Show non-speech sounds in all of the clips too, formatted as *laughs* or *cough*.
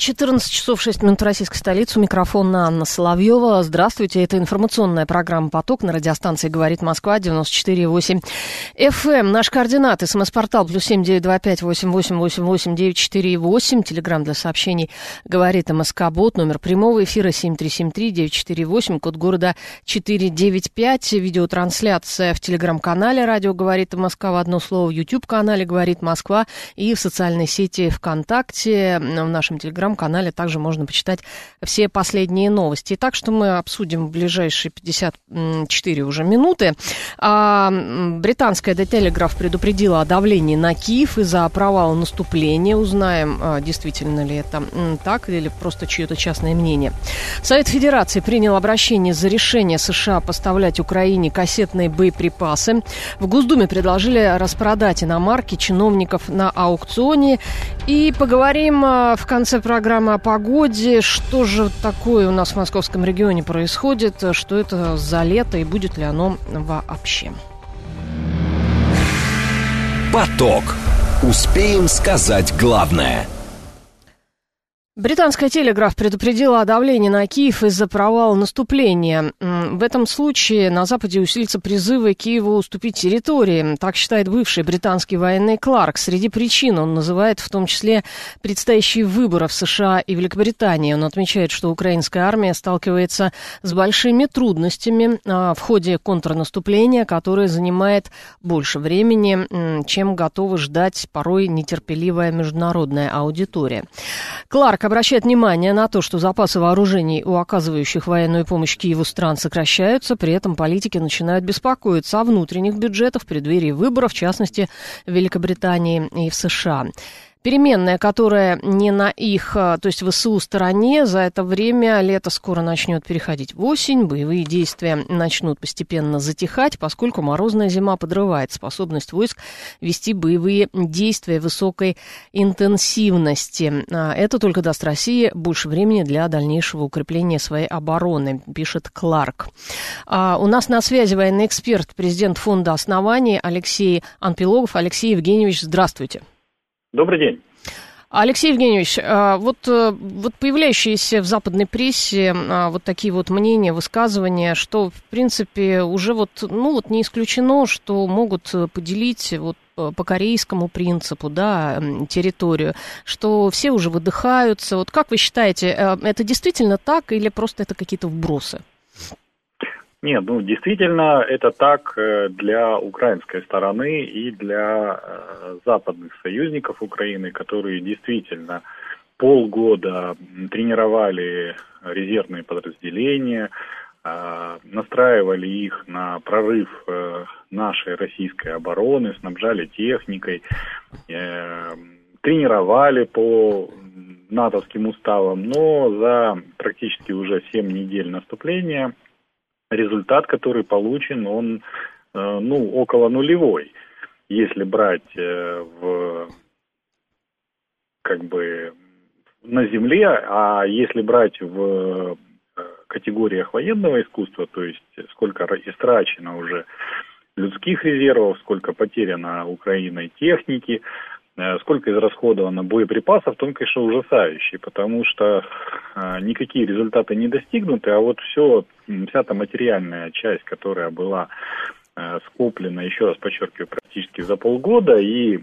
14 часов 6 минут российской столицы. У микрофона Анна Соловьева. Здравствуйте. Это информационная программа «Поток» на радиостанции «Говорит Москва» 94,8 FM. Наш координат. СМС-портал плюс семь девять два пять восемь восемь восемь восемь девять четыре восемь. Телеграмм для сообщений «Говорит МСК Бот». Номер прямого эфира семь три семь три девять четыре восемь. Код города четыре девять пять. Видеотрансляция в телеграм-канале «Радио говорит Москва» в одно слово. В YouTube-канале «Говорит Москва» и в социальной сети ВКонтакте. В нашем телеграм телеграм-канале также можно почитать все последние новости. Так что мы обсудим в ближайшие 54 уже минуты. А, британская The Telegraph предупредила о давлении на Киев из-за провала наступления. Узнаем, а, действительно ли это так или просто чье-то частное мнение. Совет Федерации принял обращение за решение США поставлять Украине кассетные боеприпасы. В Госдуме предложили распродать иномарки чиновников на аукционе. И поговорим а, в конце программы программа о погоде. Что же такое у нас в московском регионе происходит? Что это за лето и будет ли оно вообще? Поток. Успеем сказать главное – Британская телеграф предупредила о давлении на Киев из-за провала наступления. В этом случае на Западе усилится призывы Киеву уступить территории. Так считает бывший британский военный Кларк. Среди причин он называет в том числе предстоящие выборы в США и Великобритании. Он отмечает, что украинская армия сталкивается с большими трудностями а, в ходе контрнаступления, которое занимает больше времени, чем готовы ждать порой нетерпеливая международная аудитория. Кларк обращает внимание на то, что запасы вооружений у оказывающих военную помощь Киеву стран сокращаются, при этом политики начинают беспокоиться о внутренних бюджетах в преддверии выборов, в частности, в Великобритании и в США переменная, которая не на их, а, то есть ВСУ стороне, за это время лето скоро начнет переходить в осень, боевые действия начнут постепенно затихать, поскольку морозная зима подрывает способность войск вести боевые действия высокой интенсивности. А, это только даст России больше времени для дальнейшего укрепления своей обороны, пишет Кларк. А, у нас на связи военный эксперт, президент фонда оснований Алексей Анпилогов. Алексей Евгеньевич, здравствуйте. Добрый день. Алексей Евгеньевич, а, вот, э, вот появляющиеся в западной прессе а, вот такие вот мнения, высказывания, что, в принципе, уже вот, ну вот не исключено, что могут поделить вот по корейскому принципу, да, территорию, что все уже выдыхаются. Вот как вы считаете, э, это действительно так или просто это какие-то вбросы? Нет, ну действительно это так э, для украинской стороны и для э, западных союзников Украины, которые действительно полгода тренировали резервные подразделения, э, настраивали их на прорыв нашей российской обороны, снабжали техникой, тренировали по натовским уставам, но за практически уже 7 недель наступления – результат, который получен, он э, ну, около нулевой. Если брать э, в как бы на земле, а если брать в э, категориях военного искусства, то есть сколько истрачено уже людских резервов, сколько потеряно Украиной техники, сколько израсходовано боеприпасов, то он, конечно, ужасающий, потому что э, никакие результаты не достигнуты, а вот все, вся та материальная часть, которая была э, скоплена, еще раз подчеркиваю, практически за полгода, и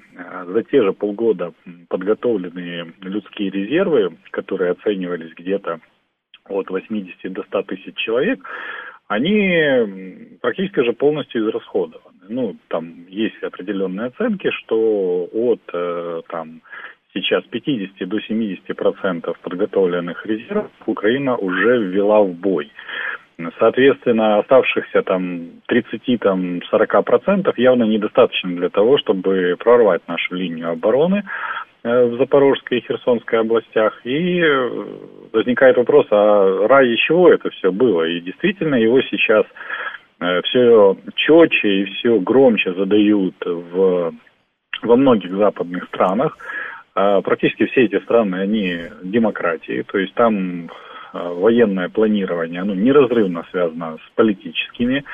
за те же полгода подготовленные людские резервы, которые оценивались где-то от 80 до 100 тысяч человек, они практически уже полностью израсходованы. Ну, там есть определенные оценки, что от э, там сейчас 50 до 70 процентов подготовленных резервов Украина уже ввела в бой. Соответственно, оставшихся там 30 там 40 процентов явно недостаточно для того, чтобы прорвать нашу линию обороны. Э, в Запорожской и Херсонской областях. И э, возникает вопрос, а ради чего это все было? И действительно его сейчас э, все четче и все громче задают в, во многих западных странах. А, практически все эти страны, они демократии, то есть там военное планирование, оно неразрывно связано с политическими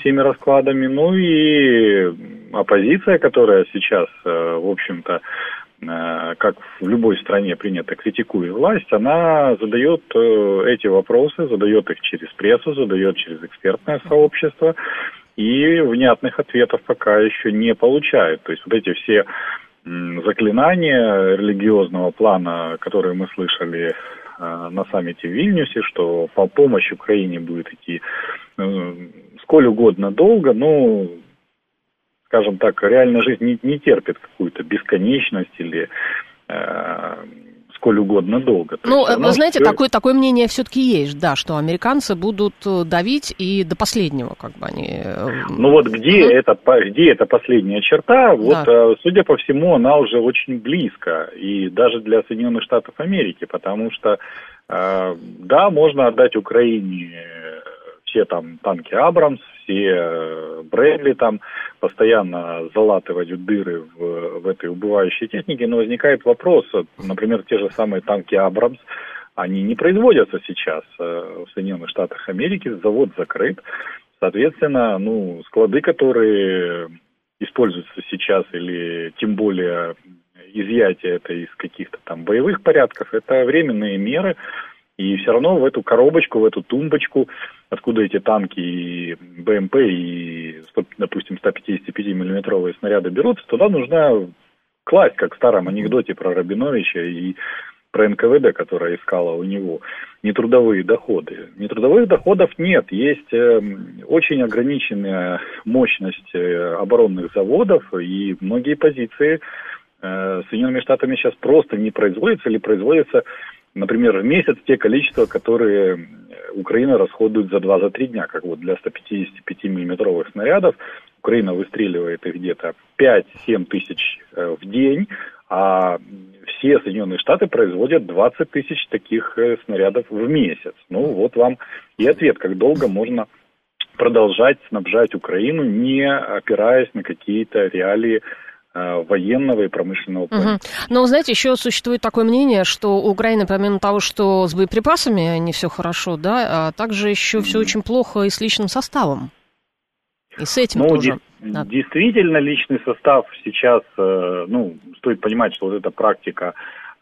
всеми раскладами. Ну и оппозиция, которая сейчас, в общем-то, как в любой стране принято, критикует власть, она задает э, эти вопросы, задает их через прессу, задает через экспертное сообщество, и внятных ответов пока еще не получает. То есть вот эти все заклинания религиозного плана, которые мы слышали э, на саммите в Вильнюсе, что по помощь Украине будет идти э, сколь угодно долго, ну, скажем так, реальная жизнь не, не терпит какую-то бесконечность или э, сколь угодно долго. То ну, вы знаете, все... такое, такое мнение все-таки есть, да, что американцы будут э, давить и до последнего, как бы они... Э, ну вот где, ну... это, где эта последняя черта, вот, да. Э, судя по всему, она уже очень близко, и даже для Соединенных Штатов Америки, потому что, да, можно отдать Украине все там танки Абрамс, все э, Брэдли там, постоянно залатывать дыры в, в этой убывающей технике, но возникает вопрос, например, те же самые танки Абрамс, они не производятся сейчас э, в Соединенных Штатах Америки, завод закрыт, соответственно, ну, склады, которые используются сейчас, или тем более изъятие это из каких-то там боевых порядков, это временные меры, и все равно в эту коробочку, в эту тумбочку, откуда эти танки и БМП и, допустим, 155-миллиметровые снаряды берутся, туда нужно класть, как в старом анекдоте про Рабиновича и про НКВД, которая искала у него нетрудовые доходы. Нетрудовых доходов нет. Есть э, очень ограниченная мощность э, оборонных заводов, и многие позиции э, Соединенными Штатами сейчас просто не производятся или производятся например, в месяц те количества, которые Украина расходует за 2-3 дня, как вот для 155 миллиметровых снарядов. Украина выстреливает их где-то 5-7 тысяч э, в день, а все Соединенные Штаты производят 20 тысяч таких э, снарядов в месяц. Ну вот вам и ответ, как долго можно продолжать снабжать Украину, не опираясь на какие-то реалии Э, военного и промышленного плана. Угу. Но, знаете, еще существует такое мнение, что у Украины, помимо того, что с боеприпасами не все хорошо, да, а также еще все очень плохо и с личным составом. И с этим ну, тоже. Де- да. Действительно, личный состав сейчас, э, ну, стоит понимать, что вот эта практика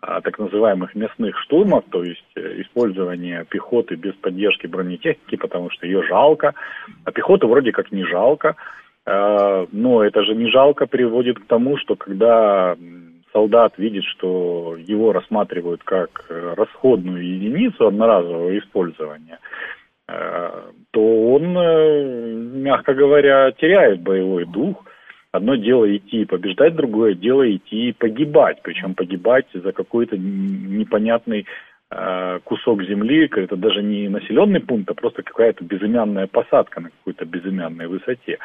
э, так называемых мясных штурмов, то есть использование пехоты без поддержки бронетехники, потому что ее жалко, а пехоту вроде как не жалко, но это же не жалко приводит к тому, что когда солдат видит, что его рассматривают как э, расходную единицу одноразового использования, э, то он, э, мягко говоря, теряет боевой дух. Одно дело идти побеждать, другое дело идти и погибать. Причем погибать за какой-то непонятный Э, кусок земли, это даже не населенный пункт, а просто какая-то безымянная посадка на какой-то безымянной высоте.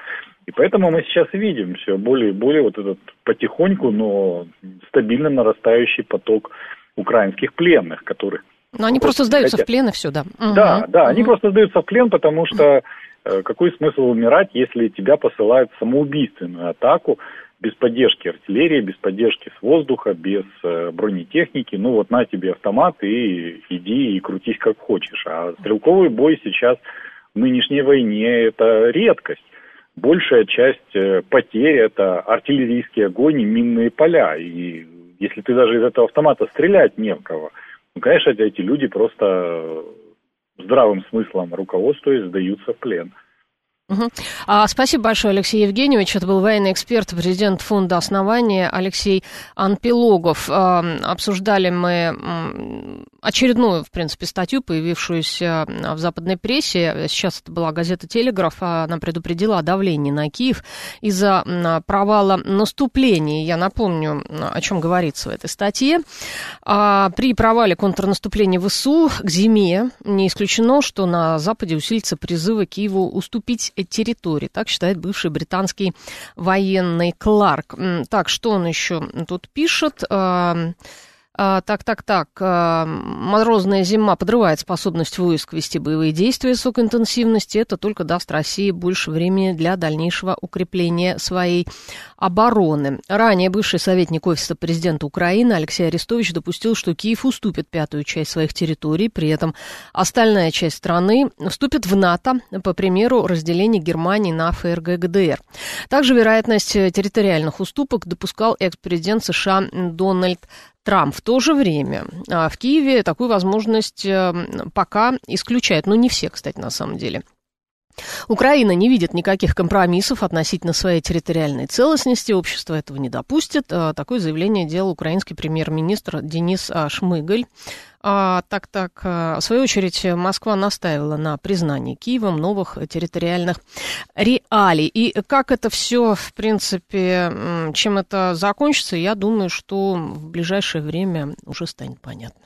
И поэтому мы сейчас видим все более и более вот этот потихоньку, но стабильно нарастающий поток украинских пленных, которых... Но они просто сдаются хотят. в плен и все, да. Да, угу. да, угу. они просто сдаются в плен, потому что э, какой смысл умирать, если тебя посылают в самоубийственную атаку, без поддержки артиллерии, без поддержки с воздуха, без э, бронетехники. Ну вот на тебе автомат и иди и крутись как хочешь. А стрелковый бой сейчас в нынешней войне это редкость. Большая часть э, потерь это артиллерийский огонь и минные поля. И если ты даже из этого автомата стрелять не в кого, ну, конечно, эти люди просто здравым смыслом руководствуясь сдаются в плен. Угу. А, спасибо большое, Алексей Евгеньевич. Это был военный эксперт, президент фонда основания Алексей Анпилогов. А, обсуждали мы очередную, в принципе, статью, появившуюся в западной прессе. Сейчас это была газета «Телеграф». Она предупредила о давлении на Киев из-за провала наступления. Я напомню, о чем говорится в этой статье. А, при провале контрнаступления ВСУ к зиме не исключено, что на Западе усилится призывы Киеву уступить территории. Так считает бывший британский военный Кларк. Так, что он еще тут пишет? А, так, так, так. А, морозная зима подрывает способность войск вести боевые действия высокой интенсивности. Это только даст России больше времени для дальнейшего укрепления своей обороны. Ранее бывший советник Офиса президента Украины Алексей Арестович допустил, что Киев уступит пятую часть своих территорий. При этом остальная часть страны вступит в НАТО, по примеру разделения Германии на ФРГ ГДР. Также вероятность территориальных уступок допускал экс-президент США Дональд Трамп в то же время а, в Киеве такую возможность э, пока исключает. Ну, не все, кстати, на самом деле. Украина не видит никаких компромиссов относительно своей территориальной целостности. Общество этого не допустит. А, такое заявление делал украинский премьер-министр Денис а, Шмыгаль. А, так, так. В свою очередь, Москва настаивала на признании Киевом новых территориальных реалий. И как это все, в принципе, чем это закончится, я думаю, что в ближайшее время уже станет понятно.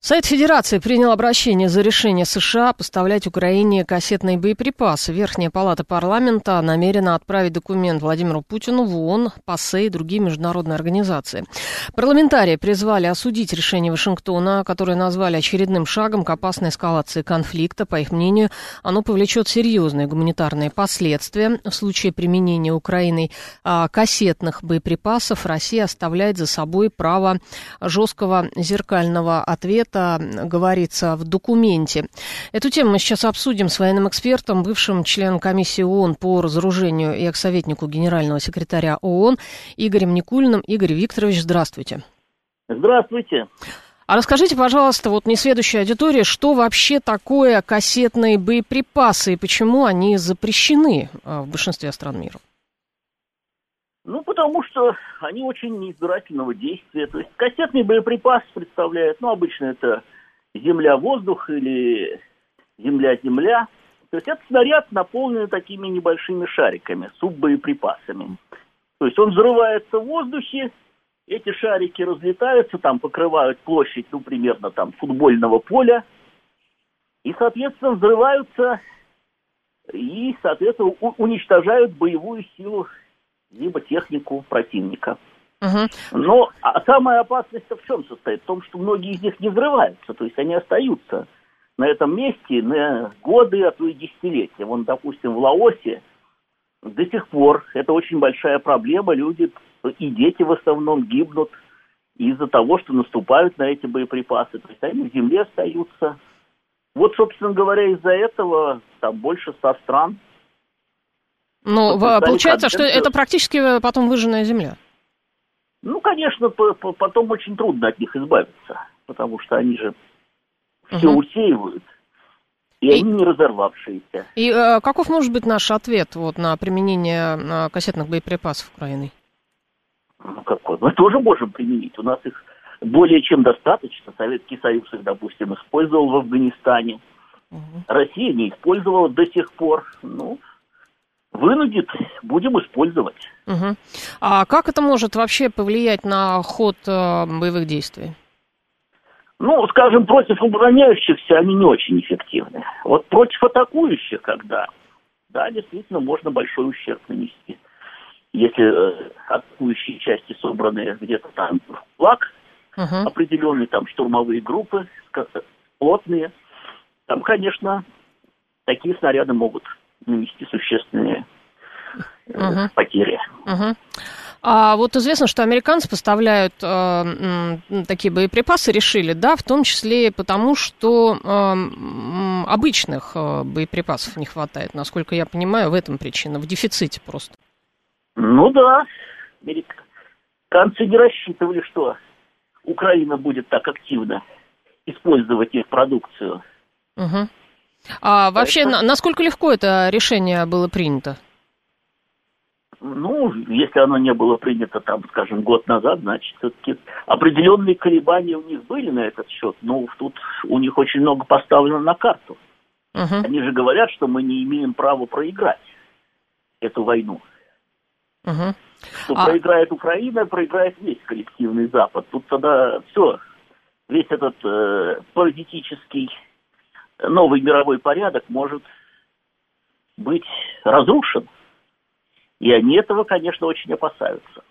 Сайт Федерации принял обращение за решение США поставлять Украине кассетные боеприпасы. Верхняя палата парламента намерена отправить документ Владимиру Путину в ООН, ПАСЕ и другие международные организации. Парламентарии призвали осудить решение Вашингтона, которое назвали очередным шагом к опасной эскалации конфликта. По их мнению, оно повлечет серьезные гуманитарные последствия. В случае применения Украиной а, кассетных боеприпасов Россия оставляет за собой право жесткого зеркального ответа это говорится в документе. Эту тему мы сейчас обсудим с военным экспертом, бывшим членом комиссии ООН по разоружению и экс-советнику генерального секретаря ООН Игорем Никулиным. Игорь Викторович, здравствуйте. Здравствуйте. А расскажите, пожалуйста, вот несведущей аудитории, что вообще такое кассетные боеприпасы и почему они запрещены а, в большинстве стран мира? Ну, потому что они очень неизбирательного действия. То есть кассетный боеприпас представляет, ну, обычно это земля-воздух или земля-земля. То есть это снаряд, наполненный такими небольшими шариками, суббоеприпасами. То есть он взрывается в воздухе, эти шарики разлетаются, там покрывают площадь, ну, примерно там футбольного поля, и, соответственно, взрываются и, соответственно, уничтожают боевую силу либо технику противника. Угу. Но а самая опасность в чем состоит? В том, что многие из них не взрываются, то есть они остаются на этом месте на годы, а то и десятилетия. Вон, допустим, в Лаосе до сих пор это очень большая проблема. Люди и дети в основном гибнут из-за того, что наступают на эти боеприпасы. То есть они в земле остаются. Вот, собственно говоря, из-за этого там больше ста стран ну, получается, что это практически э, потом выжженная земля. Ну, конечно, потом очень трудно от них избавиться, потому что они же все угу. усеивают. И, и они не разорвавшиеся. И э, каков может быть наш ответ вот, на применение на кассетных боеприпасов Украины? Ну, какой? Мы тоже можем применить. У нас их более чем достаточно. Советский Союз их, допустим, использовал в Афганистане. Угу. Россия не использовала до сих пор. Ну, вынудит, будем использовать. Угу. А как это может вообще повлиять на ход э, боевых действий? Ну, скажем, против обороняющихся они не очень эффективны. Вот против атакующих, когда, да, действительно, можно большой ущерб нанести. Если э, атакующие части собраны где-то там в флаг, uh определенные там штурмовые группы, плотные, там, конечно, такие снаряды могут нанести существенные угу. потери. Угу. А вот известно, что американцы поставляют э, такие боеприпасы, решили, да, в том числе потому, что э, обычных э, боеприпасов не хватает, насколько я понимаю, в этом причина, в дефиците просто. Ну да, американцы не рассчитывали, что Украина будет так активно использовать их продукцию. Угу. А вообще, Поэтому... насколько легко это решение было принято? Ну, если оно не было принято, там, скажем, год назад, значит, все-таки определенные колебания у них были на этот счет, но тут у них очень много поставлено на карту. Uh-huh. Они же говорят, что мы не имеем права проиграть эту войну. Угу. Что а... проиграет Украина, проиграет весь коллективный Запад. Тут тогда все, весь этот э, политический новый мировой порядок может быть разрушен. И они этого, конечно, очень опасаются.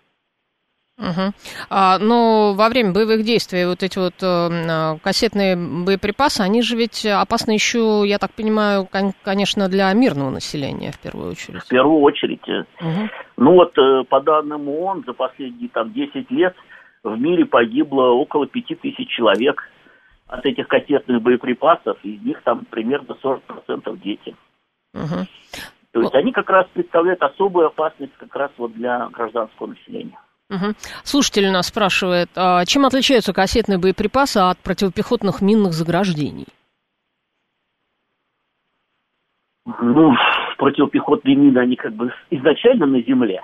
Угу. А, но во время боевых действий вот эти вот э, кассетные боеприпасы, они же ведь опасны еще, я так понимаю, кон- конечно, для мирного населения в первую очередь. В первую очередь. Угу. Ну вот э, по данным ООН за последние там 10 лет в мире погибло около 5 тысяч человек от этих кассетных боеприпасов, из них там примерно 40% дети. Угу. То есть они как раз представляют особую опасность как раз вот для гражданского населения. Угу. Слушатель у нас спрашивает, а чем отличаются кассетные боеприпасы от противопехотных минных заграждений? Ну, противопехотные мины, они как бы изначально на земле,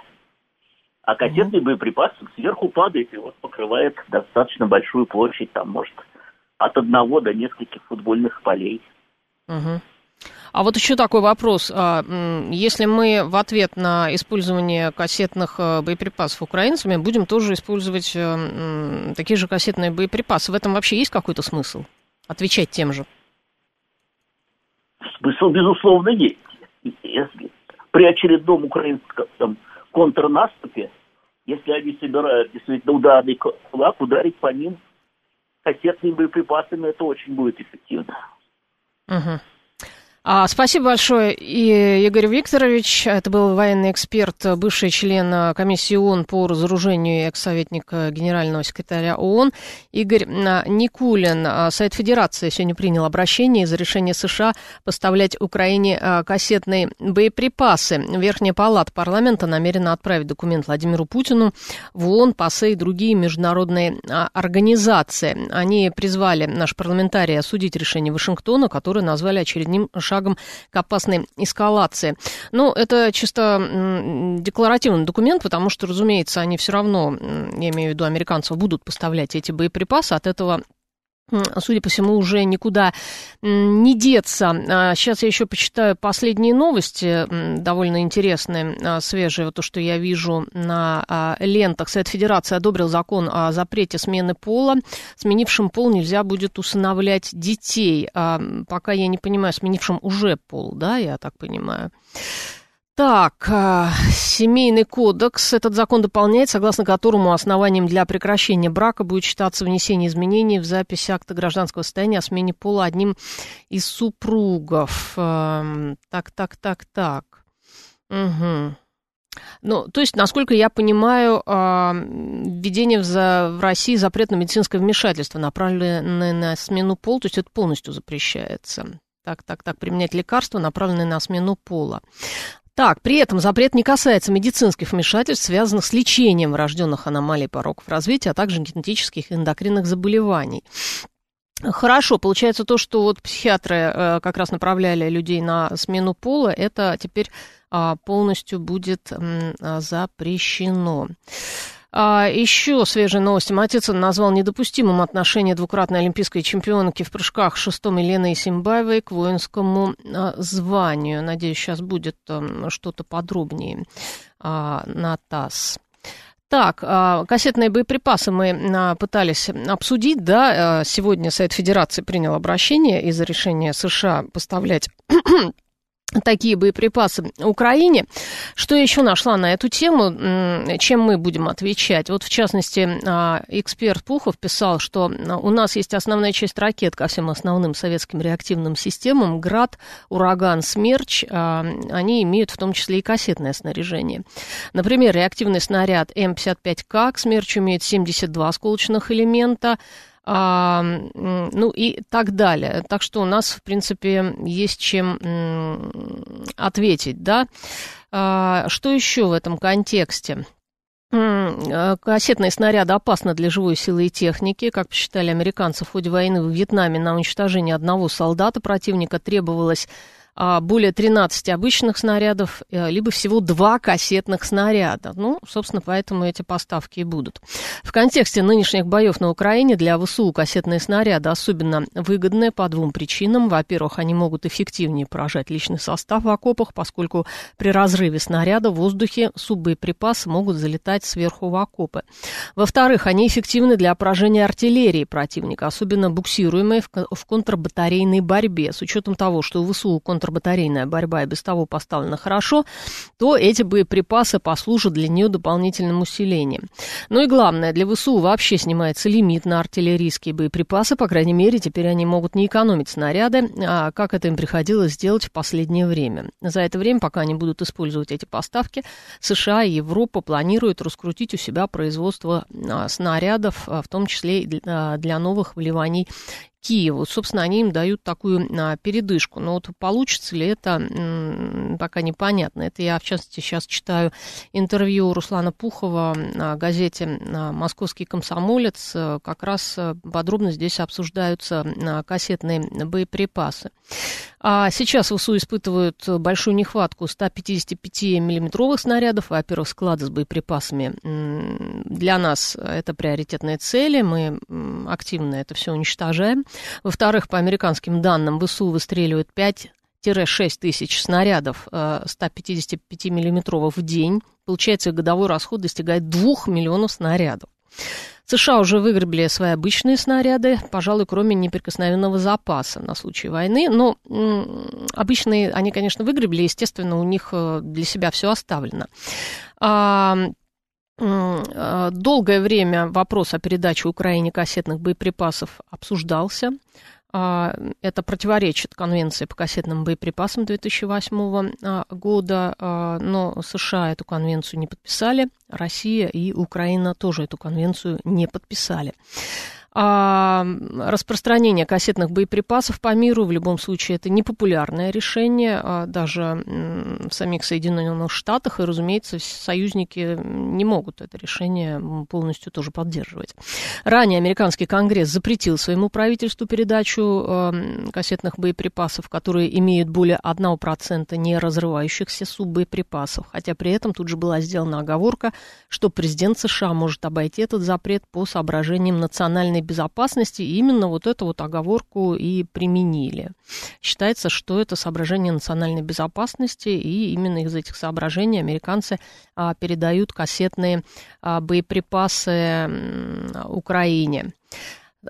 а кассетный угу. боеприпас сверху падает и вот покрывает достаточно большую площадь, там, может, от одного до нескольких футбольных полей. Угу. А вот еще такой вопрос. А, если мы в ответ на использование кассетных э, боеприпасов украинцами будем тоже использовать э, такие же кассетные боеприпасы, в этом вообще есть какой-то смысл? Отвечать тем же? Смысл, безусловно, есть. Если при очередном украинском контрнаступе, если они собирают действительно ударный кулак, ударить по ним кассетными боеприпасами, это очень будет эффективно. Угу. А, спасибо большое, и Игорь Викторович. Это был военный эксперт, бывший член а, комиссии ООН по разоружению экс-советник а, генерального секретаря ООН. Игорь Никулин. Сайт Федерации сегодня принял обращение из-за решения США поставлять Украине кассетные боеприпасы. Верхняя палата парламента намерена отправить документ Владимиру Путину в ООН, ПАСЕ и другие международные организации. Они призвали наш парламентарий осудить решение Вашингтона, которое назвали очередным шагом шагом к опасной эскалации. Ну, это чисто декларативный документ, потому что, разумеется, они все равно, я имею в виду американцев, будут поставлять эти боеприпасы. От этого судя по всему, уже никуда не деться. Сейчас а, я еще почитаю последние новости, довольно интересные, а, свежие, то, что я вижу на а, лентах. Совет Федерации одобрил закон о запрете смены пола. Сменившим пол нельзя будет усыновлять детей. Пока я не понимаю, сменившим уже пол, да, я так понимаю. Так, э, семейный кодекс. Этот закон дополняет, согласно которому основанием для прекращения брака будет считаться внесение изменений в запись акта гражданского состояния о смене пола одним из супругов. Эм, так, так, так, так. Угу. Ну, то есть, насколько я понимаю, а, введение в, за, в России запрет на медицинское вмешательство, направленное на смену пола, то есть это полностью запрещается. Так, так, так, применять лекарства, направленные на смену пола. Так, при этом запрет не касается медицинских вмешательств, связанных с лечением врожденных аномалий пороков развития, а также генетических и эндокринных заболеваний. Хорошо, получается то, что вот психиатры э, как раз направляли людей на смену пола, это теперь а, полностью будет запрещено. А, еще свежие новости. Матицын назвал недопустимым отношение двукратной олимпийской чемпионки в прыжках шестом Елены Исимбаевой к воинскому а, званию. Надеюсь, сейчас будет а, что-то подробнее а, на ТАСС. Так, а, кассетные боеприпасы мы а, пытались обсудить, да, сегодня Совет Федерации принял обращение из-за решения США поставлять такие боеприпасы Украине. Что еще нашла на эту тему, чем мы будем отвечать? Вот, в частности, а, эксперт Пухов писал, что у нас есть основная часть ракет ко всем основным советским реактивным системам. «Град», «Ураган», «Смерч», а, они имеют в том числе и кассетное снаряжение. Например, реактивный снаряд М-55К к «Смерчу» имеет 72 осколочных элемента, а, ну и так далее. Так что у нас, в принципе, есть чем ответить, да. А, что еще в этом контексте? А, кассетные снаряды опасны для живой силы и техники. Как посчитали американцы, в ходе войны в Вьетнаме на уничтожение одного солдата противника требовалось а, более 13 обычных снарядов, э, либо всего два кассетных снаряда. Ну, собственно, поэтому эти поставки и будут. В контексте нынешних боев на Украине для ВСУ кассетные снаряды особенно выгодны по двум причинам. Во-первых, они могут эффективнее поражать личный состав в окопах, поскольку при разрыве снаряда в воздухе суббоеприпасы могут залетать сверху в окопы. Во-вторых, они эффективны для поражения артиллерии противника, особенно буксируемой в контрбатарейной борьбе. С учетом того, что у ВСУ контрбатарейная борьба и без того поставлена хорошо, то эти боеприпасы послужат для нее дополнительным усилением. Ну и главное, для ВСУ вообще снимается лимит на артиллерийские боеприпасы, по крайней мере, теперь они могут не экономить снаряды, а как это им приходилось делать в последнее время. За это время, пока они будут использовать эти поставки, США и Европа планируют раскрутить у себя производство а, снарядов, а, в том числе и для новых вливаний Киеву. Собственно, они им дают такую а, передышку. Но вот получится ли это, пока непонятно. Это я, в частности, сейчас читаю интервью Руслана Пухова на газете а, «Московский комсомолец». Как раз а, подробно здесь обсуждаются а, кассетные боеприпасы. А сейчас ВСУ испытывают большую нехватку 155-миллиметровых снарядов. Во-первых, склады с боеприпасами для нас это приоритетные цели. Мы активно это все уничтожаем. Во-вторых, по американским данным, ВСУ выстреливают 5 6 тысяч снарядов 155 э, в день. Получается, годовой расход достигает 2 миллионов снарядов. США уже выгребли свои обычные снаряды, пожалуй, кроме неприкосновенного запаса на случай войны. Но обычные они, конечно, выгребли, естественно, у них э, для себя все оставлено. А, долгое время вопрос о передаче Украине кассетных боеприпасов обсуждался. А, это противоречит Конвенции по кассетным боеприпасам 2008 а, года, а, но США эту конвенцию не подписали, Россия и Украина тоже эту конвенцию не подписали. А распространение кассетных боеприпасов по миру в любом случае это непопулярное решение, а даже в самих Соединенных Штатах, и, разумеется, союзники не могут это решение полностью тоже поддерживать. Ранее американский конгресс запретил своему правительству передачу э, кассетных боеприпасов, которые имеют более 1% не разрывающихся суббоеприпасов, хотя при этом тут же была сделана оговорка, что президент США может обойти этот запрет по соображениям национальной безопасности именно вот эту вот оговорку и применили. Считается, что это соображение национальной безопасности, и именно из этих соображений американцы а, передают кассетные а, боеприпасы Украине.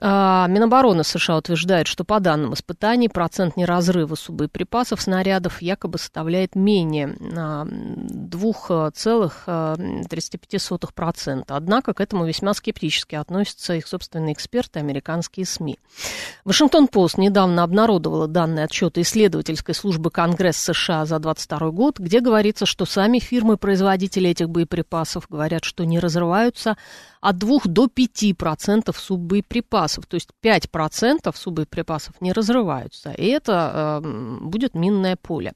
А, Минобороны США утверждает, что по данным испытаний процент неразрыва суббоеприпасов снарядов якобы составляет менее 2,35%. Однако к этому весьма скептически относятся их собственные эксперты, американские СМИ. Вашингтон-Пост недавно обнародовала данные отчета исследовательской службы Конгресс США за 2022 год, где говорится, что сами фирмы-производители этих боеприпасов говорят, что не разрываются от 2 до 5% суббоеприпасов. То есть 5% суббоеприпасов не разрываются. И это э, будет минное поле.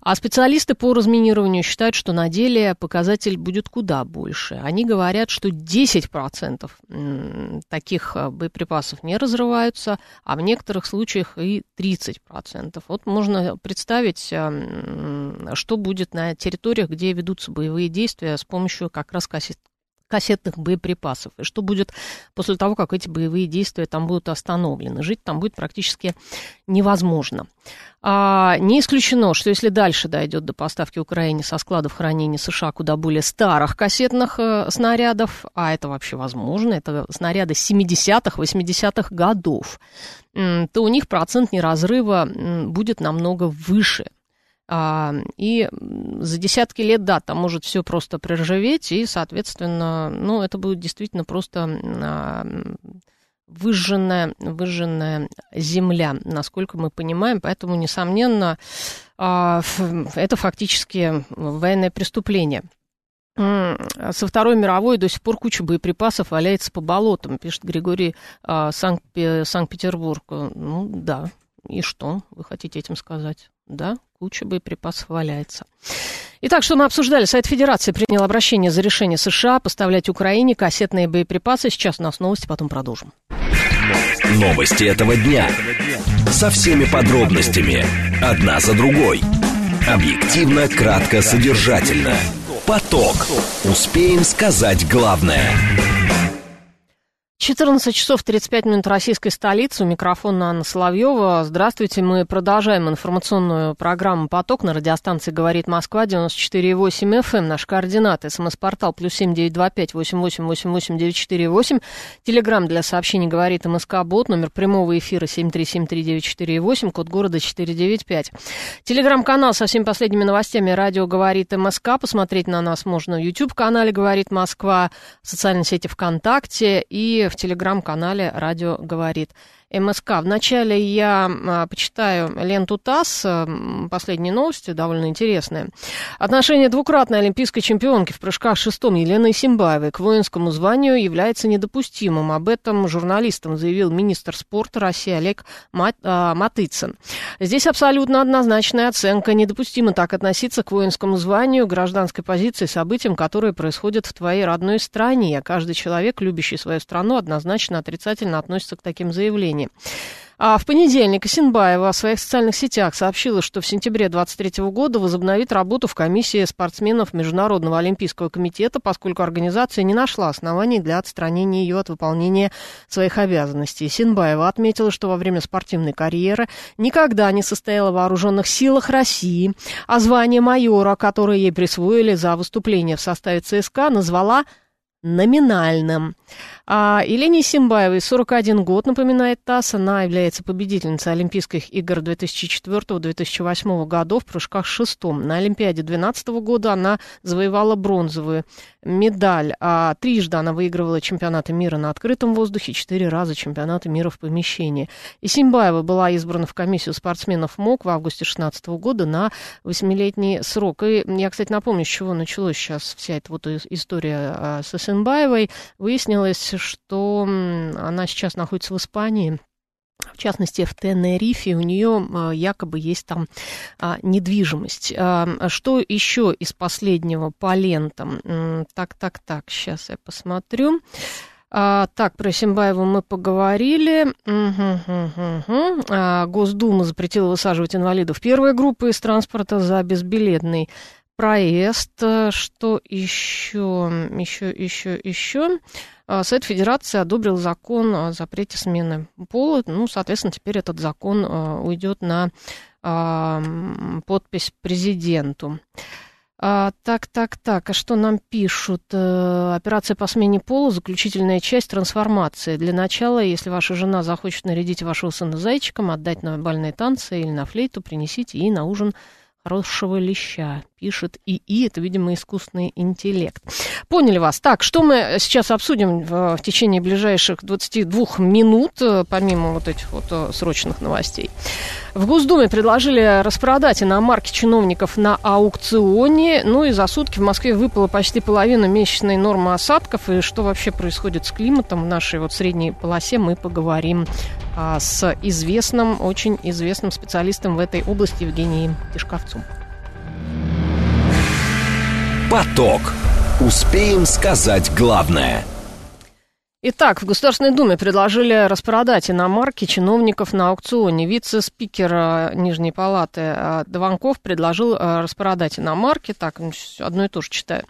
А специалисты по разминированию считают, что на деле показатель будет куда больше. Они говорят, что 10% таких э, боеприпасов не разрываются, а в некоторых случаях и 30%. Вот можно представить, э, что будет на территориях, где ведутся боевые действия с помощью как раз кассетных боеприпасов. И что будет после того, как эти боевые действия там будут остановлены? Жить там будет практически невозможно. А, не исключено, что если дальше дойдет до поставки Украине со складов хранения США куда более старых кассетных э, снарядов, а это вообще возможно, это снаряды 70-х, 80-х годов, то у них процент неразрыва будет намного выше – и за десятки лет, да, там может все просто проржаветь, и, соответственно, ну, это будет действительно просто а, выжженная, выжженная земля, насколько мы понимаем. Поэтому, несомненно, а, это фактически военное преступление. Со Второй мировой до сих пор куча боеприпасов валяется по болотам, пишет Григорий Санкт-Петербург. Ну да, и что вы хотите этим сказать? Да, куча боеприпасов валяется. Итак, что мы обсуждали? Сайт Федерации принял обращение за решение США поставлять Украине кассетные боеприпасы. Сейчас у нас новости, потом продолжим. Новости. Этого дня. Со всеми подробностями. Одна за другой. Объективно, кратко, содержательно. Поток. Успеем сказать главное. 14 часов 35 минут российской столицы. У микрофона Анна Соловьева. Здравствуйте. Мы продолжаем информационную программу «Поток» на радиостанции «Говорит Москва» 94,8 FM. Наш координат. СМС-портал плюс семь девять два пять восемь восемь восемь восемь девять четыре восемь. Телеграмм для сообщений «Говорит МСК Бот». Номер прямого эфира семь три семь три девять четыре восемь. Код города четыре девять пять. Телеграмм-канал со всеми последними новостями «Радио говорит МСК». Посмотреть на нас можно в YouTube-канале «Говорит Москва», в социальной сети ВКонтакте и в телеграм-канале «Радио говорит». МСК. Вначале я а, почитаю ленту ТАСС, а, последние новости, довольно интересные. Отношение двукратной олимпийской чемпионки в прыжках шестом Елены Симбаевой к воинскому званию является недопустимым. Об этом журналистам заявил министр спорта России Олег Мат, а, Матыцын. Здесь абсолютно однозначная оценка. Недопустимо так относиться к воинскому званию, гражданской позиции, событиям, которые происходят в твоей родной стране. Каждый человек, любящий свою страну, однозначно отрицательно относится к таким заявлениям населения. А в понедельник Исенбаева в своих социальных сетях сообщила, что в сентябре 2023 года возобновит работу в комиссии спортсменов Международного олимпийского комитета, поскольку организация не нашла оснований для отстранения ее от выполнения своих обязанностей. Исенбаева отметила, что во время спортивной карьеры никогда не состояла в вооруженных силах России, а звание майора, которое ей присвоили за выступление в составе ЦСКА, назвала номинальным. А Елене Симбаевой 41 год, напоминает ТАСС. Она является победительницей Олимпийских игр 2004-2008 годов в прыжках шестом. На Олимпиаде 2012 года она завоевала бронзовую медаль. А трижды она выигрывала чемпионаты мира на открытом воздухе, четыре раза чемпионаты мира в помещении. И Симбаева была избрана в комиссию спортсменов МОК в августе 2016 года на восьмилетний срок. И я, кстати, напомню, с чего началась сейчас вся эта вот история а, с Симбаевой. Выяснилось, что она сейчас находится в Испании, в частности, в Тенерифе у нее якобы есть там а, недвижимость. А, что еще из последнего по лентам? Так, так, так, сейчас я посмотрю. А, так, про Симбаеву мы поговорили. Угу, угу, угу. А, Госдума запретила высаживать инвалидов первой группы из транспорта за безбилетный проезд. Что еще? Еще, еще, еще. А, Совет Федерации одобрил закон о запрете смены пола. Ну, соответственно, теперь этот закон а, уйдет на а, подпись президенту. Так, так, так, а что нам пишут? Э, операция по смене пола, заключительная часть трансформации. Для начала, если ваша жена захочет нарядить вашего сына зайчиком, отдать на бальные танцы или на флейту, принесите ей на ужин хорошего леща пишет ИИ, это, видимо, искусственный интеллект. Поняли вас. Так, что мы сейчас обсудим в, в течение ближайших 22 минут, э, помимо вот этих вот э, срочных новостей. В Госдуме предложили распродать иномарки чиновников на аукционе. Ну и за сутки в Москве выпала почти половина месячной нормы осадков. И что вообще происходит с климатом в нашей вот средней полосе, мы поговорим а, с известным, очень известным специалистом в этой области Евгением Тишковцом. Поток. Успеем сказать главное – Итак, в Государственной Думе предложили распродать иномарки чиновников на аукционе. Вице-спикер э, Нижней Палаты э, Дованков предложил э, распродать иномарки. Так, одно и то же читаю.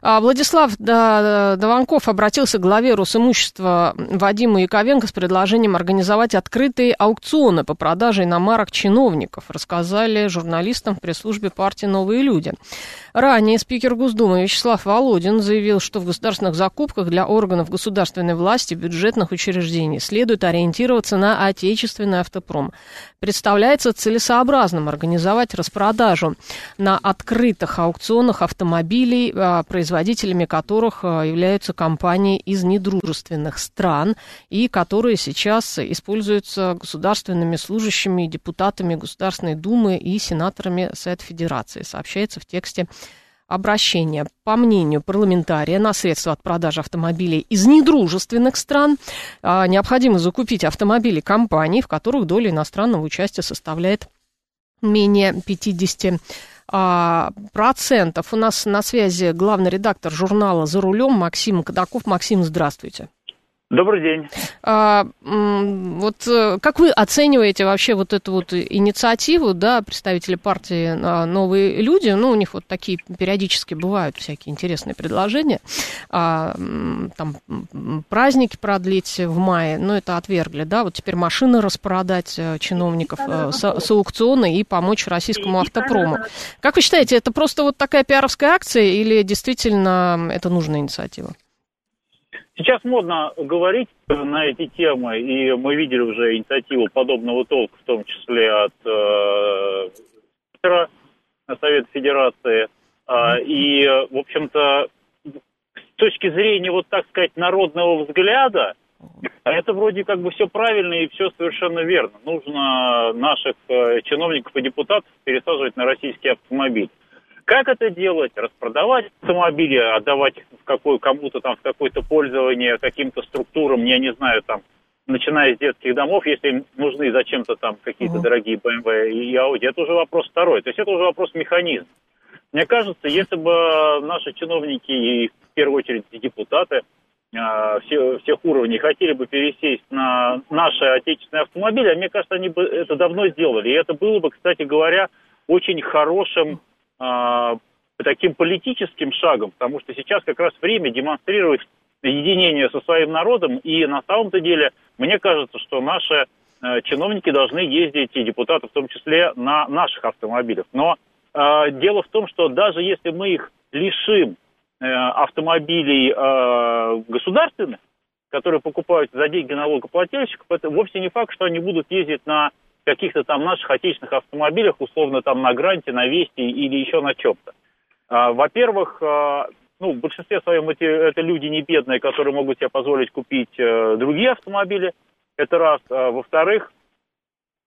А Владислав Дованков обратился к главе Росимущества Вадиму Яковенко с предложением организовать открытые аукционы по продаже иномарок чиновников, рассказали журналистам в пресс-службе партии «Новые люди». Ранее спикер Госдумы Вячеслав Володин заявил, что в государственных закупках для органов государственной власти бюджетных учреждений следует ориентироваться на отечественный автопром. Представляется целесообразным организовать распродажу на открытых аукционах автомобилей, а, производителями которых а, являются компании из недружественных стран и которые сейчас используются государственными служащими, депутатами Государственной Думы и сенаторами Совет Федерации, сообщается в тексте обращения. По мнению парламентария, на средства от продажи автомобилей из недружественных стран а, необходимо закупить автомобили компаний, в которых доля иностранного участия составляет менее 50 а, процентов. У нас на связи главный редактор журнала «За рулем» Максим Кадаков. Максим, здравствуйте. Добрый день. А, вот э, как вы оцениваете вообще вот эту вот инициативу, да, представители партии «Новые люди», ну, у них вот такие периодически бывают всякие интересные предложения, а, там, праздники продлить в мае, ну, это отвергли, да, вот теперь машины распродать э, чиновников э, с, с аукциона и помочь российскому автопрому. Как вы считаете, это просто вот такая пиаровская акция или действительно это нужная инициатива? Сейчас модно говорить на эти темы, и мы видели уже инициативу подобного толка, в том числе от э, Совета Федерации. Э, и, в общем-то, с точки зрения, вот так сказать, народного взгляда, это вроде как бы все правильно и все совершенно верно. Нужно наших э, чиновников и депутатов пересаживать на российский автомобиль. Как это делать? Распродавать автомобили, отдавать в какой, кому-то там в какое-то пользование каким-то структурам, я не знаю, там, начиная с детских домов, если им нужны зачем-то там какие-то угу. дорогие BMW и Audi, это уже вопрос второй. То есть это уже вопрос механизма. Мне кажется, если бы наши чиновники и в первую очередь депутаты э, все, всех уровней хотели бы пересесть на наши отечественные автомобили, а мне кажется, они бы это давно сделали. И это было бы, кстати говоря, очень хорошим таким политическим шагом, потому что сейчас как раз время демонстрировать единение со своим народом, и на самом-то деле мне кажется, что наши э, чиновники должны ездить, и депутаты в том числе, на наших автомобилях. Но э, дело в том, что даже если мы их лишим э, автомобилей э, государственных, которые покупают за деньги налогоплательщиков, это вовсе не факт, что они будут ездить на каких-то там наших отечественных автомобилях, условно там на Гранте, на Весте или еще на чем-то. А, во-первых, а, ну, в большинстве своем эти, это люди не бедные, которые могут себе позволить купить э, другие автомобили. Это раз. А, во-вторых,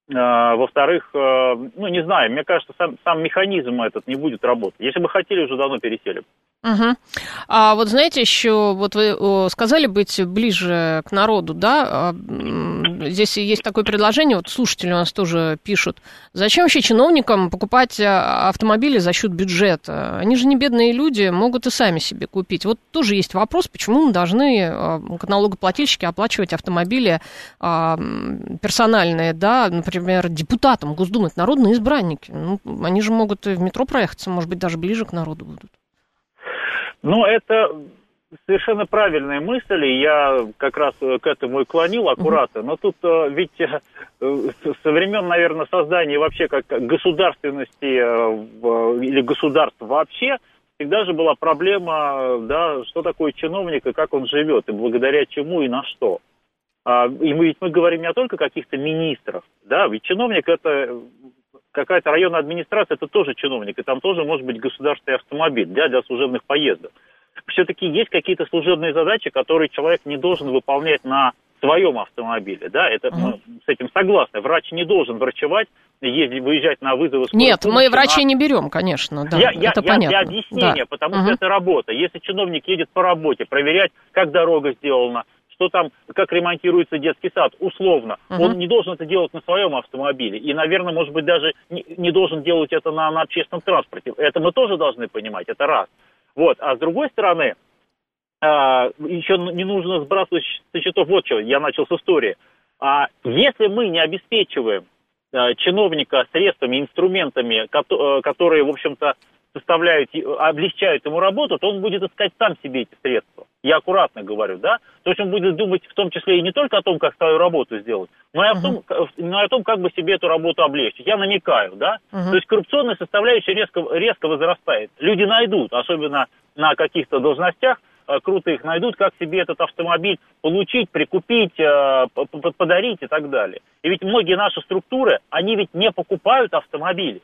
во-вторых, ну, не знаю, мне кажется, сам, сам механизм этот не будет работать. Если бы хотели, уже давно пересели. Угу. А вот знаете, еще вот вы сказали быть ближе к народу, да? А, здесь есть такое предложение, вот слушатели у нас тоже пишут. Зачем вообще чиновникам покупать а, автомобили за счет бюджета? Они же не бедные люди, могут и сами себе купить. Вот тоже есть вопрос, почему мы должны, а, как налогоплательщики, оплачивать автомобили персональные, да, например, депутатам Госдумы, это народные избранники. Ну, они же могут в метро проехаться, может быть, даже ближе к народу будут. Ну, это совершенно правильная мысль, и я как раз к этому и клонил аккуратно. Но тут э, ведь э, со времен, наверное, создания вообще как государственности э, или государства вообще, всегда же была проблема, да, что такое чиновник и как он живет, и благодаря чему и на что. А, и мы ведь мы говорим не только о каких-то министрах, да, ведь чиновник это какая-то районная администрация, это тоже чиновник, и там тоже может быть государственный автомобиль да, для служебных поездок. Все-таки есть какие-то служебные задачи, которые человек не должен выполнять на своем автомобиле, да, это мы с этим согласны. Врач не должен врачевать, ездить, выезжать на вызовы Нет, помощи, мы врачей а... не берем, конечно, да, я, я, это я, понятно. Для объяснения, да. потому uh-huh. что это работа. Если чиновник едет по работе, проверять, как дорога сделана, что там, как ремонтируется детский сад, условно. Угу. Он не должен это делать на своем автомобиле. И, наверное, может быть, даже не, не должен делать это на, на общественном транспорте. Это мы тоже должны понимать, это раз. Вот. А с другой стороны, а, еще не нужно сбрасывать со счетов вот что, я начал с истории. А если мы не обеспечиваем а, чиновника средствами, инструментами, э, которые, в общем-то, составляют, облегчают ему работу, то он будет искать сам себе эти средства. Я аккуратно говорю, да? То есть он будет думать в том числе и не только о том, как свою работу сделать, но и о, том, но и о том, как бы себе эту работу облегчить. Я намекаю, да? Uh-huh. То есть коррупционная составляющая резко, резко возрастает. Люди найдут, особенно на каких-то должностях, э, круто их найдут, как себе этот автомобиль получить, прикупить, э, подарить и так далее. И ведь многие наши структуры, они ведь не покупают автомобили.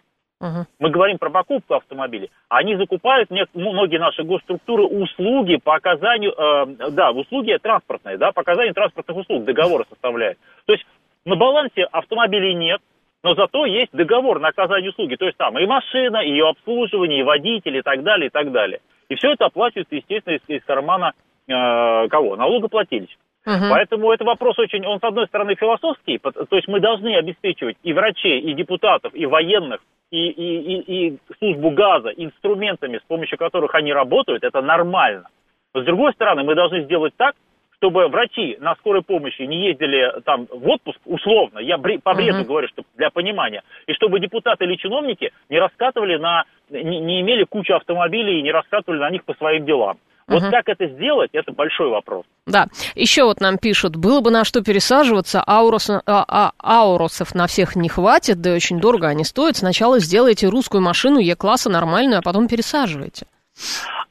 Мы говорим про покупку автомобилей. Они закупают многие наши госструктуры услуги по оказанию, э, да, услуги транспортные, да, по оказанию транспортных услуг, договоры составляют. То есть на балансе автомобилей нет, но зато есть договор на оказание услуги. То есть там и машина, и ее обслуживание, и водитель, и так далее, и так далее. И все это оплачивается, естественно, из, из кармана э, кого? Налогоплательщика. Угу. Поэтому это вопрос очень, он с одной стороны философский, то есть мы должны обеспечивать и врачей, и депутатов, и военных, и, и, и, и службу газа инструментами, с помощью которых они работают, это нормально. Но с другой стороны, мы должны сделать так, чтобы врачи на скорой помощи не ездили там в отпуск, условно, я по бреду uh-huh. говорю, что для понимания, и чтобы депутаты или чиновники не раскатывали на, не, не имели кучу автомобилей и не раскатывали на них по своим делам. Вот угу. как это сделать, это большой вопрос. Да, еще вот нам пишут, было бы на что пересаживаться, аурос, а, а, ауросов на всех не хватит, да и очень дорого они стоят. Сначала сделайте русскую машину Е-класса нормальную, а потом пересаживайте.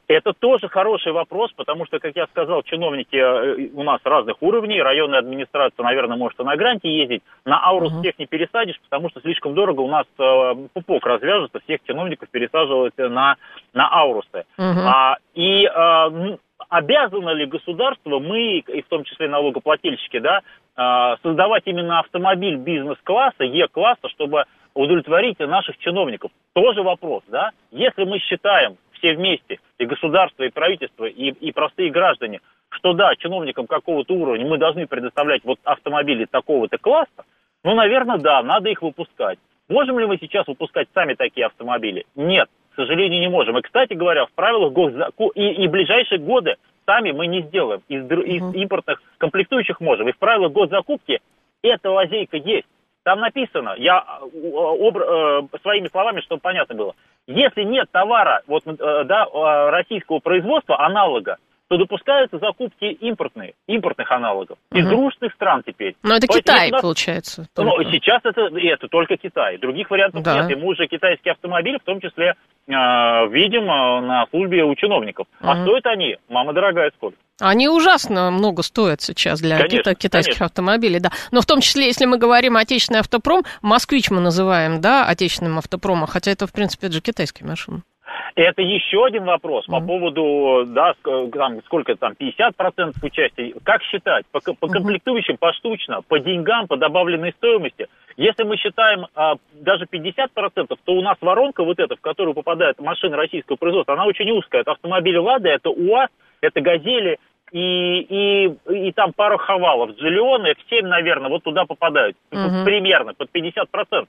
Это тоже хороший вопрос, потому что, как я сказал, чиновники э, у нас разных уровней, районная администрация, наверное, может и на гранте ездить, на Аурус uh-huh. всех не пересадишь, потому что слишком дорого у нас э, пупок развяжется, всех чиновников пересаживают на, на Аурусы. Uh-huh. А, и э, обязано ли государство, мы, и в том числе налогоплательщики, да, э, создавать именно автомобиль бизнес-класса, Е-класса, чтобы удовлетворить наших чиновников? Тоже вопрос, да? Если мы считаем все вместе, и государство, и правительство, и, и простые граждане, что да, чиновникам какого-то уровня мы должны предоставлять вот автомобили такого-то класса, ну, наверное, да, надо их выпускать. Можем ли мы сейчас выпускать сами такие автомобили? Нет, к сожалению, не можем. И, кстати говоря, в правилах госзакона и, и ближайшие годы сами мы не сделаем. Из, из импортных комплектующих можем. И в правилах госзакупки эта лазейка есть. Там написано, я э, обр, э, своими словами, чтобы понятно было, если нет товара вот, э, да, э, российского производства, аналога, то допускаются закупки импортные, импортных аналогов из угу. дружных стран теперь. Но это Поэтому Китай, нас... получается. Ну, сейчас это, это только Китай. Других вариантов да. нет. И мы уже китайские автомобили, в том числе, э, видим э, на службе у чиновников. Угу. А стоят они, мама дорогая, сколько? Они ужасно много стоят сейчас для конечно, китайских конечно. автомобилей, да. Но в том числе, если мы говорим отечественный автопром, москвич мы называем, да, отечественным автопромом, хотя это, в принципе, это же китайские машины. Это еще один вопрос mm-hmm. по поводу, да, там, сколько там, 50% участия. Как считать? По, по комплектующим, поштучно, по деньгам, по добавленной стоимости. Если мы считаем а, даже 50%, то у нас воронка вот эта, в которую попадает машина российского производства, она очень узкая. Это автомобили «Лада», это УАЗ, это «Газели», и, и, и там пару хавалов. Джиллионы, X7, наверное, вот туда попадают. Uh-huh. Примерно, под 50%.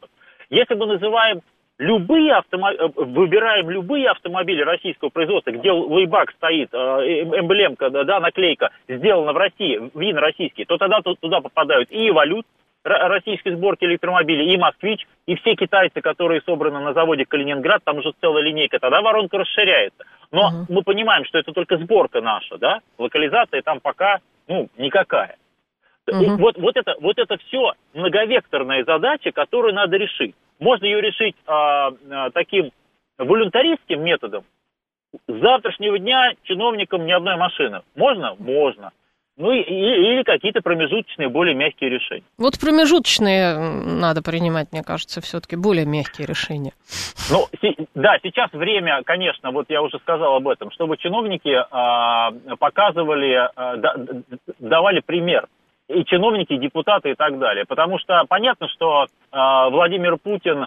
Если мы называем любые автомобили, э, выбираем любые автомобили российского производства, где лейбак стоит, э, эмблемка, да, наклейка, сделана в России, вин российский, то тогда туда попадают и валют, российской сборки электромобилей, и «Москвич», и все китайцы, которые собраны на заводе Калининград, там уже целая линейка, тогда воронка расширяется. Но uh-huh. мы понимаем, что это только сборка наша, да, локализация там пока, ну, никакая. Uh-huh. Вот, вот, это, вот это все многовекторная задача, которую надо решить. Можно ее решить а, а, таким волюнтаристским методом. С завтрашнего дня чиновникам ни одной машины. Можно? Можно. Ну, и, или какие-то промежуточные, более мягкие решения. Вот промежуточные надо принимать, мне кажется, все-таки более мягкие решения. Ну, да, сейчас время, конечно, вот я уже сказал об этом, чтобы чиновники э, показывали, э, давали пример. И чиновники, и депутаты и так далее. Потому что понятно, что э, Владимир Путин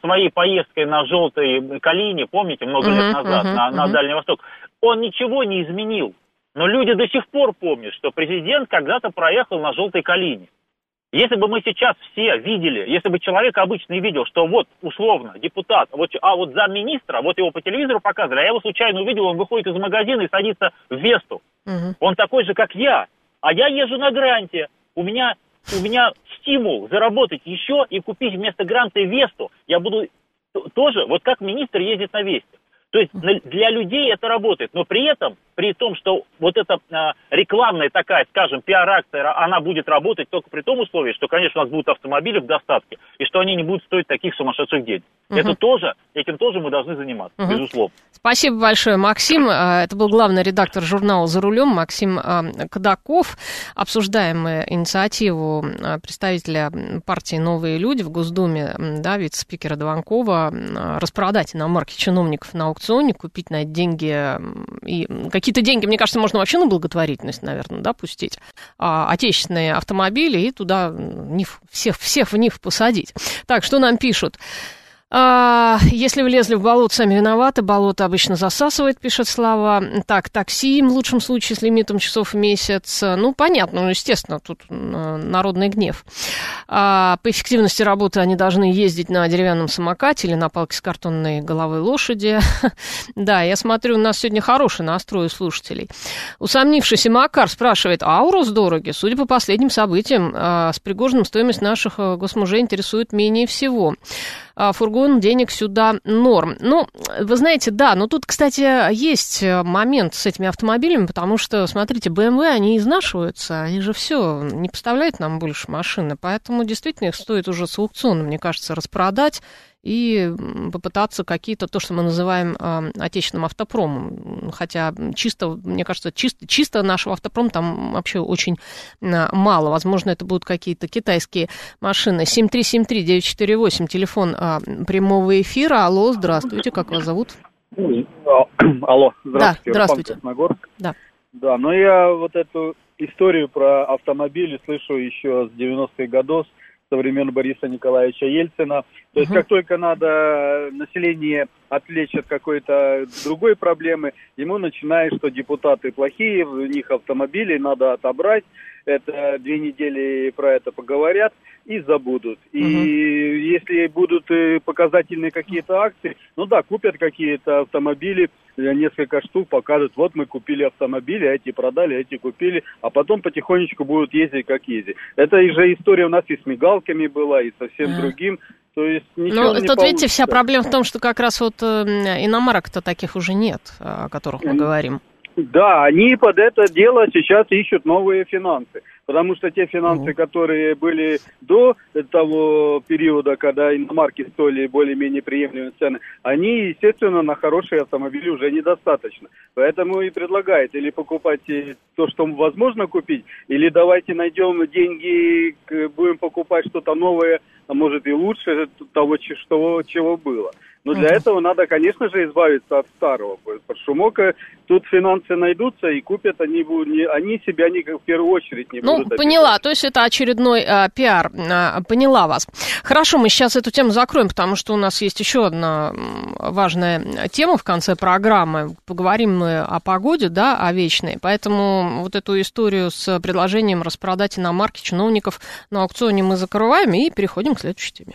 своей поездкой на желтой Калине, помните, много uh-huh, лет назад, uh-huh, на, uh-huh. на Дальний Восток, он ничего не изменил но люди до сих пор помнят, что президент когда-то проехал на желтой калине. Если бы мы сейчас все видели, если бы человек обычный видел, что вот условно депутат, вот, а вот замминистра, вот его по телевизору показывали, а я его случайно увидел, он выходит из магазина и садится в Весту. Угу. Он такой же, как я, а я езжу на гранте. У меня, у меня стимул заработать еще и купить вместо гранта Весту. Я буду тоже, вот как министр ездит на Весте. То есть для людей это работает, но при этом, при том, что вот эта а, рекламная такая, скажем, пиар-акция, она будет работать только при том условии, что, конечно, у нас будут автомобили в достатке, и что они не будут стоить таких сумасшедших денег. Угу. Это тоже, этим тоже мы должны заниматься, угу. безусловно. Спасибо большое, Максим. А, это был главный редактор журнала «За рулем» Максим а, Кадаков. Обсуждаем мы инициативу представителя партии «Новые люди» в Госдуме, да, вице-спикера Дованкова, распродать иномарки чиновников на аукционе, купить на деньги и какие-то деньги, мне кажется, можно вообще на благотворительность, наверное, да, пустить, отечественные автомобили и туда НИФ, всех, всех в них посадить. Так, что нам пишут? А, если влезли в болото, сами виноваты. Болото обычно засасывает, пишет Слава. Так, такси в лучшем случае с лимитом часов в месяц. Ну, понятно, ну, естественно, тут народный гнев. А, по эффективности работы они должны ездить на деревянном самокате или на палке с картонной головой лошади. *laughs* Да, я смотрю, у нас сегодня хороший настрой у слушателей. Усомнившийся Макар спрашивает, а Аурус дороги? Судя по последним событиям, а, с Пригожиным стоимость наших э, госмужей интересует менее всего. А, фургон, денег сюда норм. Ну, вы знаете, да, но тут, кстати, есть э, момент с этими автомобилями, потому что, смотрите, BMW, они изнашиваются, они же все, не поставляют нам больше машины, поэтому действительно их стоит уже с аукциона, мне кажется, распродать и попытаться какие-то, то, что мы называем отечественным автопромом. Хотя чисто, мне кажется, чисто, чисто нашего автопрома там вообще очень э, мало. Возможно, это будут какие-то китайские машины. 7373948, телефон э, прямого эфира. Алло, здравствуйте, как вас зовут? *clears throat* Алло, здравствуйте. Да, здравствуйте. Красногорск. Да. Да, но я вот эту историю про автомобили слышу еще с 90-х годов, со времен Бориса Николаевича Ельцина. То есть как только надо население отвлечь от какой-то другой проблемы, ему начинает, что депутаты плохие, в них автомобили надо отобрать, это две недели про это поговорят и забудут. И угу. если будут э, показательные какие-то акции, ну да, купят какие-то автомобили, э, несколько штук покажут, вот мы купили автомобили, эти продали, эти купили, а потом потихонечку будут ездить как ездить. Это же история у нас и с мигалками была, и совсем а. другим. То есть ничего Ну, не тут, получится. видите, вся проблема в том, что как раз вот э, иномарок-то таких уже нет, о которых мы говорим. Да, они под это дело сейчас ищут новые финансы. Потому что те финансы, uh которые были до того периода, когда иномарки стоили более-менее приемлемые цены, они, естественно, на хорошие автомобили уже недостаточно. Поэтому и предлагает или покупать то, что возможно купить, или давайте найдем деньги, будем покупать что-то новое, а может и лучше того, что, чего было. Но для этого надо, конечно же, избавиться от старого. Под шумок тут финансы найдутся и купят они, они себя не, в первую очередь не ну, будут. Ну, поняла. То есть это очередной а, пиар. А, поняла вас. Хорошо, мы сейчас эту тему закроем, потому что у нас есть еще одна важная тема в конце программы. Поговорим мы о погоде, да, о вечной. Поэтому вот эту историю с предложением распродать иномарки чиновников на аукционе мы закрываем и переходим к следующей теме.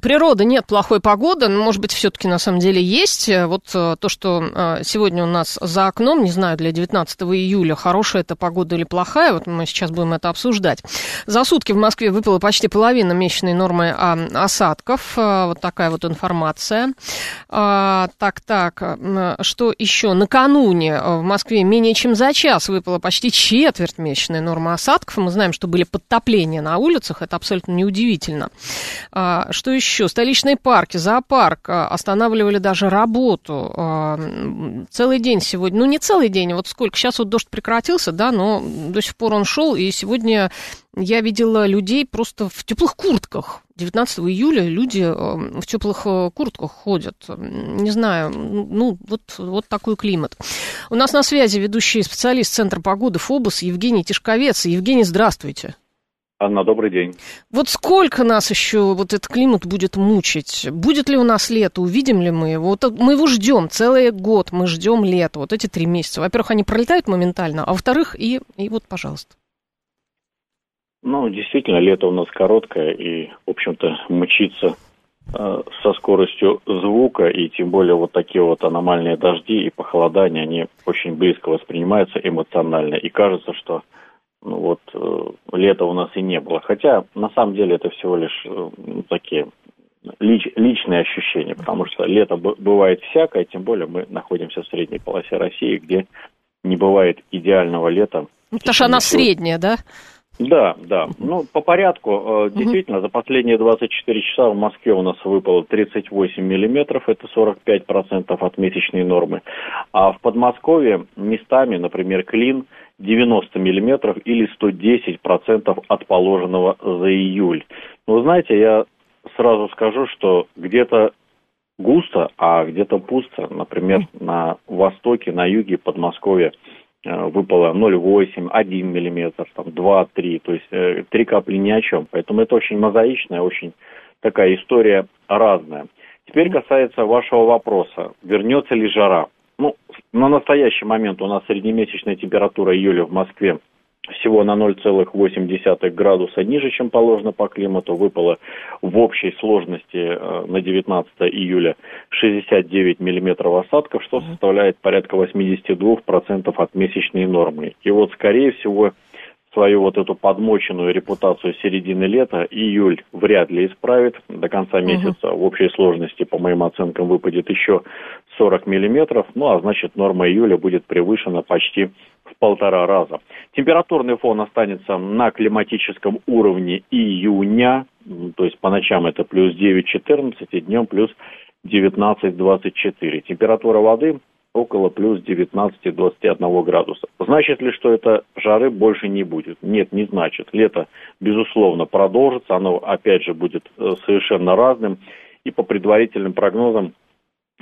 природы нет плохой погоды, но, может быть, все-таки на самом деле есть. Вот э, то, что э, сегодня у нас за окном, не знаю, для 19 июля, хорошая это погода или плохая, вот мы сейчас будем это обсуждать. За сутки в Москве выпала почти половина месячной нормы осадков. Э, вот такая вот информация. Так, так, что еще? Накануне в Москве менее чем за час выпала почти четверть месячной нормы осадков. Мы знаем, что были подтопления на улицах, это абсолютно неудивительно. Что еще? Еще? Столичные парки, зоопарк а, останавливали даже работу. А, целый день сегодня, ну не целый день, вот сколько, сейчас вот дождь прекратился, да, но до сих пор он шел, и сегодня я видела людей просто в теплых куртках. 19 июля люди в теплых куртках ходят. Не знаю, ну, вот, вот такой климат. У нас на связи ведущий специалист Центра погоды ФОБУС Евгений Тишковец. Евгений, здравствуйте. Анна, добрый день. Вот сколько нас еще вот этот климат будет мучить? Будет ли у нас лето? Увидим ли мы его? Вот мы его ждем целый год, мы ждем лето, вот эти три месяца. Во-первых, они пролетают моментально, а во-вторых, и, и вот, пожалуйста. Ну, действительно, лето у нас короткое, и, в общем-то, мучиться э, со скоростью звука, и тем более вот такие вот аномальные дожди и похолодания, они очень близко воспринимаются эмоционально, и кажется, что ну вот э, лета у нас и не было. Хотя на самом деле это всего лишь э, такие лич, личные ощущения, потому что лето бывает всякое, тем более мы находимся в средней полосе России, где не бывает идеального лета. Ну, потому что она средняя, да? Да, да. Ну, по порядку, э, действительно, за последние 24 часа в Москве у нас выпало 38 миллиметров, это 45% от месячной нормы. А в Подмосковье местами, например, Клин, 90 миллиметров или 110 процентов от положенного за июль. Но, знаете, я сразу скажу, что где-то густо, а где-то пусто. Например, на востоке, на юге Подмосковья э, выпало 0,8, 1 миллиметр, там 2, 3, то есть э, три капли ни о чем. Поэтому это очень мозаичная, очень такая история разная. Теперь касается вашего вопроса, вернется ли жара. Ну, на настоящий момент у нас среднемесячная температура июля в Москве всего на 0,8 градуса ниже, чем положено по климату. Выпало в общей сложности э, на 19 июля 69 миллиметров осадков, что составляет порядка 82% от месячной нормы. И вот, скорее всего, свою вот эту подмоченную репутацию середины лета июль вряд ли исправит. До конца месяца угу. в общей сложности, по моим оценкам, выпадет еще 40 миллиметров. Ну, а значит, норма июля будет превышена почти в полтора раза. Температурный фон останется на климатическом уровне июня, то есть по ночам это плюс 9-14 и днем плюс 19-24. Температура воды около плюс 19-21 градуса. Значит ли, что это жары больше не будет? Нет, не значит. Лето, безусловно, продолжится. Оно, опять же, будет э, совершенно разным. И по предварительным прогнозам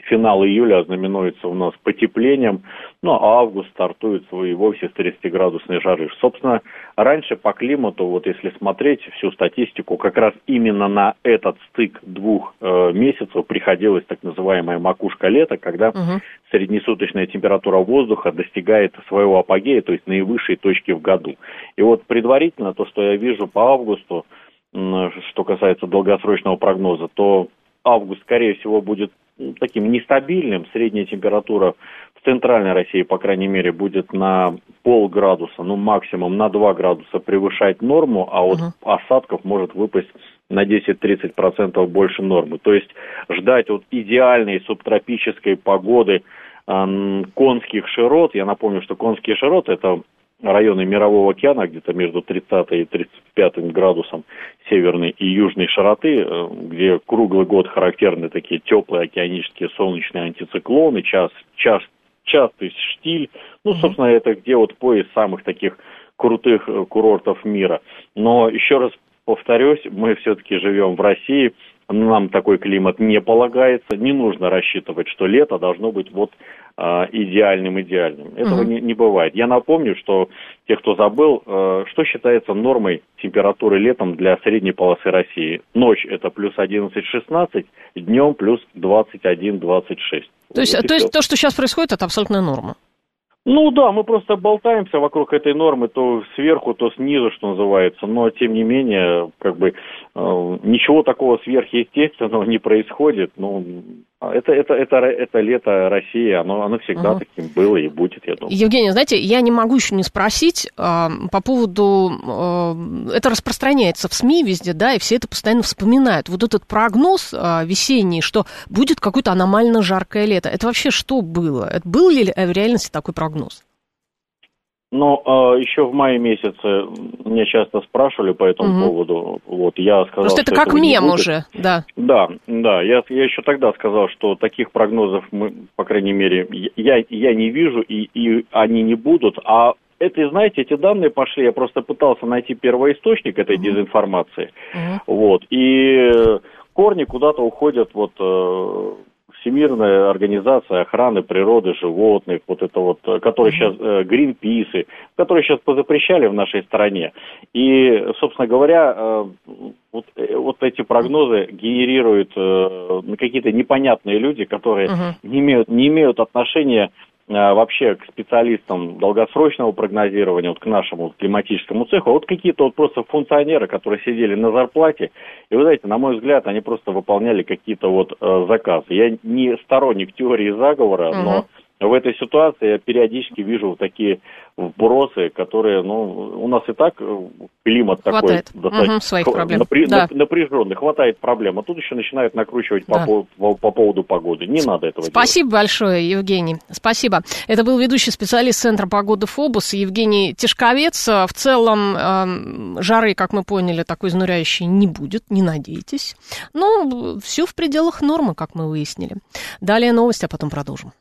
финал июля ознаменуется у нас потеплением, ну а август стартует свой вовсе с 30-градусной жары. Собственно, раньше по климату, вот если смотреть всю статистику, как раз именно на этот стык двух э, месяцев приходилась так называемая макушка лета, когда угу. среднесуточная температура воздуха достигает своего апогея, то есть наивысшей точки в году. И вот предварительно то, что я вижу по августу, что касается долгосрочного прогноза, то август, скорее всего, будет таким нестабильным. Средняя температура в центральной России, по крайней мере, будет на полградуса, ну максимум на 2 градуса превышать норму, а вот uh-huh. осадков может выпасть на 10-30% больше нормы. То есть ждать вот идеальной субтропической погоды конских широт, я напомню, что конские широты это районы Мирового океана, где-то между 30 и 35 градусом северной и южной широты, э, где круглый год характерны такие теплые океанические солнечные антициклоны, час, час, частый штиль. Ну, собственно, это где вот пояс самых таких крутых э, курортов мира. Но еще раз повторюсь, мы все-таки живем в России – нам такой климат не полагается. Не нужно рассчитывать, что лето должно быть вот а, идеальным идеальным. Этого угу. не, не бывает. Я напомню, что те, кто забыл, э, что считается нормой температуры летом для средней полосы России. Ночь это плюс 11-16, днем плюс 21-26. То есть, то, есть то, что сейчас происходит, это абсолютная норма? Ну да, мы просто болтаемся вокруг этой нормы, то сверху, то снизу, что называется, но тем не менее, как бы э, ничего такого сверхъестественного не происходит. Ну, это, это, это, это лето России, оно, оно всегда угу. таким было и будет, я думаю. Евгений, знаете, я не могу еще не спросить э, по поводу... Э, это распространяется в СМИ везде, да, и все это постоянно вспоминают. Вот этот прогноз э, весенний, что будет какое-то аномально жаркое лето, это вообще что было? Это был ли в реальности такой прогноз? Но э, еще в мае месяце меня часто спрашивали по этому угу. поводу. Вот я сказал, Просто это как мем уже, да. Да, да. Я, я еще тогда сказал, что таких прогнозов мы, по крайней мере, я, я не вижу и, и они не будут. А это, знаете, эти данные пошли, я просто пытался найти первоисточник этой угу. дезинформации. Угу. Вот. И корни куда-то уходят вот э, Всемирная организация охраны природы животных, вот это вот, э, которые сейчас, э, Гринписы, которые сейчас позапрещали в нашей стране. И, собственно говоря, э, вот, вот эти прогнозы генерируют какие-то непонятные люди, которые uh-huh. не, имеют, не имеют отношения Э, вообще к специалистам долгосрочного прогнозирования, вот к нашему климатическому цеху, а вот какие-то вот просто функционеры, которые сидели на зарплате, и вы знаете, на мой взгляд, они просто выполняли какие-то вот э, заказы. Я не сторонник теории заговора, uh-huh. но в этой ситуации я периодически вижу такие вбросы, которые, ну, у нас и так э, климат хватает. такой достаточно угу, своих проблем. Напря... Да. напряженный, хватает проблем, а тут еще начинают накручивать да. по, по, по поводу погоды. Не надо этого Спасибо делать. большое, Евгений. Спасибо. Это был ведущий специалист Центра погоды ФОБУС Евгений Тишковец. В целом э, жары, как мы поняли, такой изнуряющей не будет, не надейтесь. Но все в пределах нормы, как мы выяснили. Далее новости, а потом продолжим.